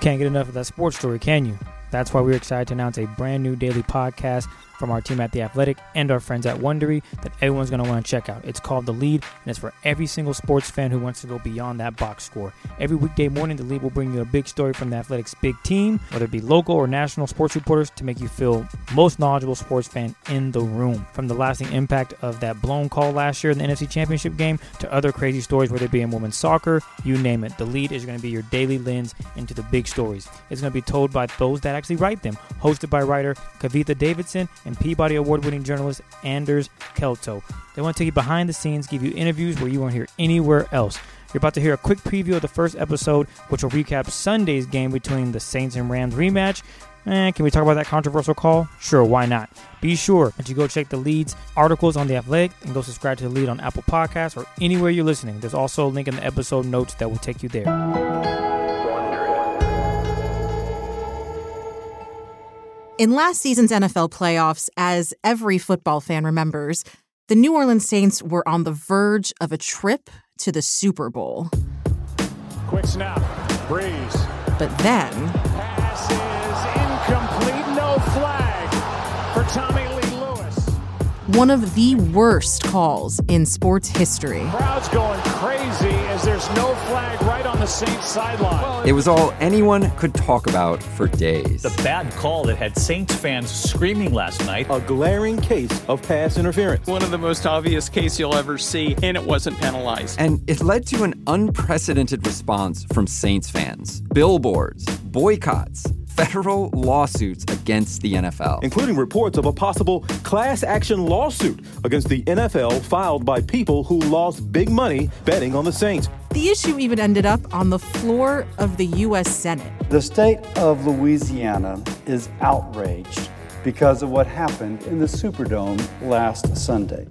Can't get enough of that sports story, can you? That's why we're excited to announce a brand new daily podcast from our team at The Athletic and our friends at Wondery that everyone's going to want to check out. It's called The Lead, and it's for every single sports fan who wants to go beyond that box score. Every weekday morning, The Lead will bring you a big story from The Athletic's big team, whether it be local or national sports reporters, to make you feel most knowledgeable sports fan in the room. From the lasting impact of that blown call last year in the NFC Championship game to other crazy stories, whether it be in women's soccer, you name it. The Lead is going to be your daily lens into the big stories. It's going to be told by those that actually write them, hosted by writer Kavitha Davidson and Peabody Award winning journalist Anders Kelto. They want to take you behind the scenes, give you interviews where you won't hear anywhere else. You're about to hear a quick preview of the first episode, which will recap Sunday's game between the Saints and Rams rematch. Eh, can we talk about that controversial call? Sure, why not? Be sure that you go check the leads articles on the Athletic and go subscribe to the lead on Apple Podcasts or anywhere you're listening. There's also a link in the episode notes that will take you there. In last season's NFL playoffs, as every football fan remembers, the New Orleans Saints were on the verge of a trip to the Super Bowl. Quick snap, Brees. But then. Pass is incomplete, no flag for Tommy Lee Lewis. One of the worst calls in sports history. Crowd's going crazy as there's no flag on the Saints sideline. It was all anyone could talk about for days. The bad call that had Saints fans screaming last night. A glaring case of pass interference. One of the most obvious case you'll ever see, and it wasn't penalized. And it led to an unprecedented response from Saints fans. Billboards, boycotts, federal lawsuits against the NFL, including reports of a possible class action lawsuit against the NFL filed by people who lost big money betting on the Saints. The issue even ended up on the floor of the U.S. Senate. The state of Louisiana is outraged because of what happened in the Superdome last Sunday.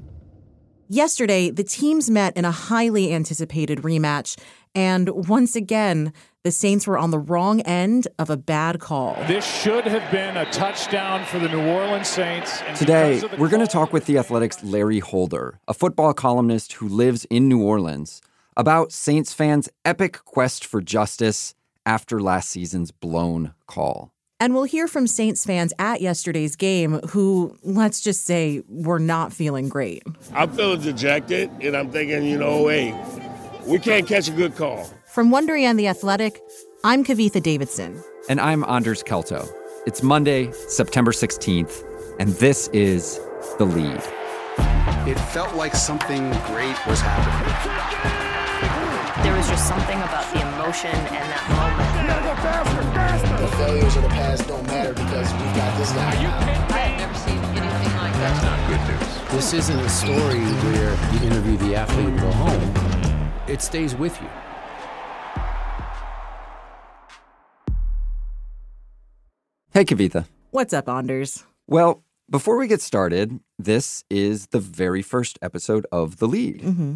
Yesterday, the teams met in a highly anticipated rematch, and once again, the Saints were on the wrong end of a bad call. This should have been a touchdown for the New Orleans Saints. Today, we're going to talk with the Athletic's Larry Holder, a football columnist who lives in New Orleans, about Saints fans' epic quest for justice after last season's blown call. And we'll hear from Saints fans at yesterday's game who, let's just say, were not feeling great. I'm feeling dejected, and I'm thinking, you know, hey, we can't catch a good call. From Wondery and The Athletic, I'm Kavitha Davidson. And I'm Anders Kelto. It's Monday, September 16th, and this is The Lead. It felt like something great was happening. There was just something about the emotion and that moment. No, faster, faster. The failures of the past don't matter because we've got this guy now. I have never seen anything like that. That's not good news. This isn't a story where you interview the athlete and go home. It stays with you. Hey, Kavitha. What's up, Anders? Well, before we get started, this is the very first episode of The Lead. Mm-hmm.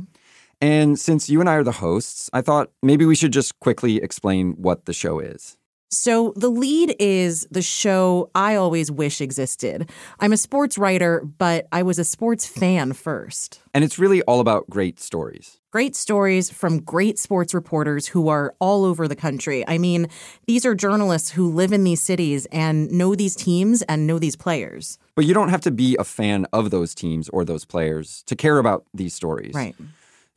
And since you and I are the hosts, I thought maybe we should just quickly explain what the show is. So, The Lead is the show I always wish existed. I'm a sports writer, but I was a sports fan first. And it's really all about great stories. Great stories from great sports reporters who are all over the country. I mean, these are journalists who live in these cities and know these teams and know these players. But you don't have to be a fan of those teams or those players to care about these stories. Right.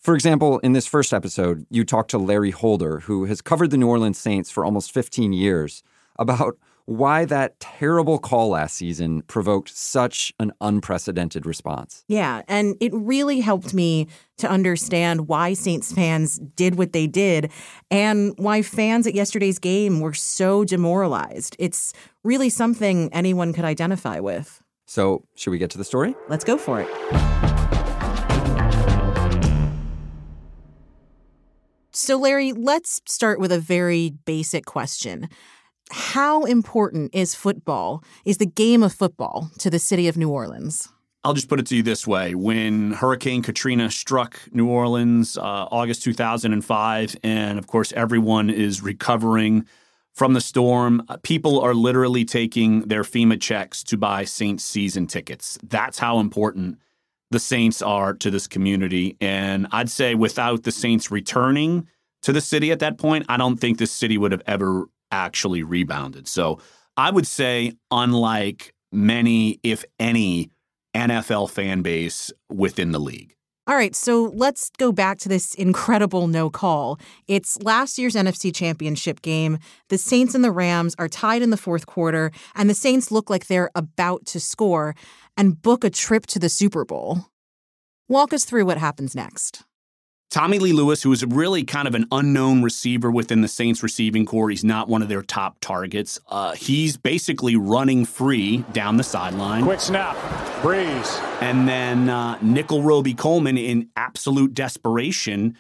For example, in this first episode, you talked to Larry Holder, who has covered the New Orleans Saints for almost 15 years, about why that terrible call last season provoked such an unprecedented response. Yeah, and it really helped me to understand why Saints fans did what they did and why fans at yesterday's game were so demoralized. It's really something anyone could identify with. So, should we get to the story? Let's go for it. So, Larry, let's start with a very basic question. How important is football, is the game of football to the city of New Orleans? I'll just put it to you this way. When Hurricane Katrina struck New Orleans, uh, August 2005, and of course, everyone is recovering from the storm, uh, people are literally taking their FEMA checks to buy Saints season tickets. That's how important the Saints are to this community. And I'd say without the Saints returning to the city at that point, I don't think this city would have ever actually rebounded. So I would say, unlike many, if any, NFL fan base within the league. All right, so let's go back to this incredible no call. It's last year's NFC Championship game. The Saints and the Rams are tied in the fourth quarter, and the Saints look like they're about to score and book a trip to the Super Bowl. Walk us through what happens next. Tommy Lee Lewis, who is really kind of an unknown receiver within the Saints receiving corps, he's not one of their top targets. Uh, he's basically running free down the sideline. Quick snap, Brees. And then uh, Nickell Robey-Coleman, in absolute desperation,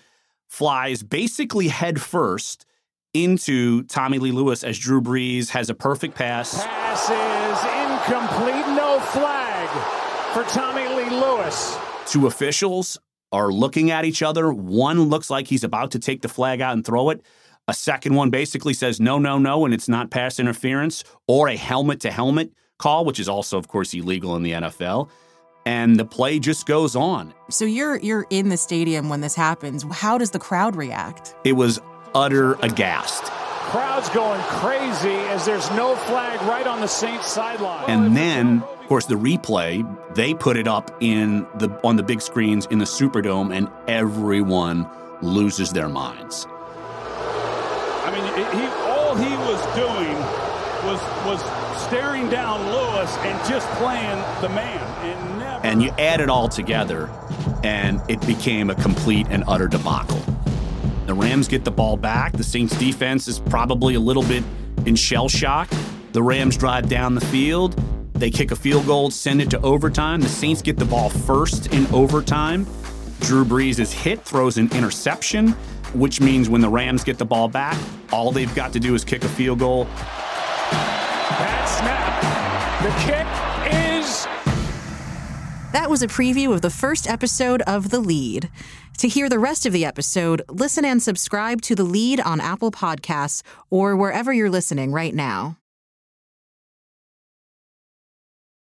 flies basically head first into Tommy Lee Lewis as Drew Brees has a perfect pass. Pass is incomplete, no flag for Tommy Lee Lewis. Two officials are looking at each other. One looks like he's about to take the flag out and throw it. A second one basically says no, no, no, and it's not pass interference or a helmet to helmet call, which is also, of course, illegal in the NFL. And the play just goes on. So you're you're in the stadium when this happens. How does the crowd react? It was utter aghast. Crowd's going crazy as there's no flag right on the Saints sideline. And then, of course, the replay, they put it up in the on the big screens in the Superdome and everyone loses their minds. I mean, he all he was doing was was staring down Lewis and just playing the man and never And you add it all together and it became a complete and utter debacle. The Rams get the ball back. The Saints defense is probably a little bit in shell shock. The Rams drive down the field. They kick a field goal, send it to overtime. The Saints get the ball first in overtime. Drew Brees is hit, throws an interception, which means when the Rams get the ball back, all they've got to do is kick a field goal. Bad snap. The kick That was a preview of the first episode of The Lead. To hear the rest of the episode, listen and subscribe to The Lead on Apple Podcasts or wherever you're listening right now.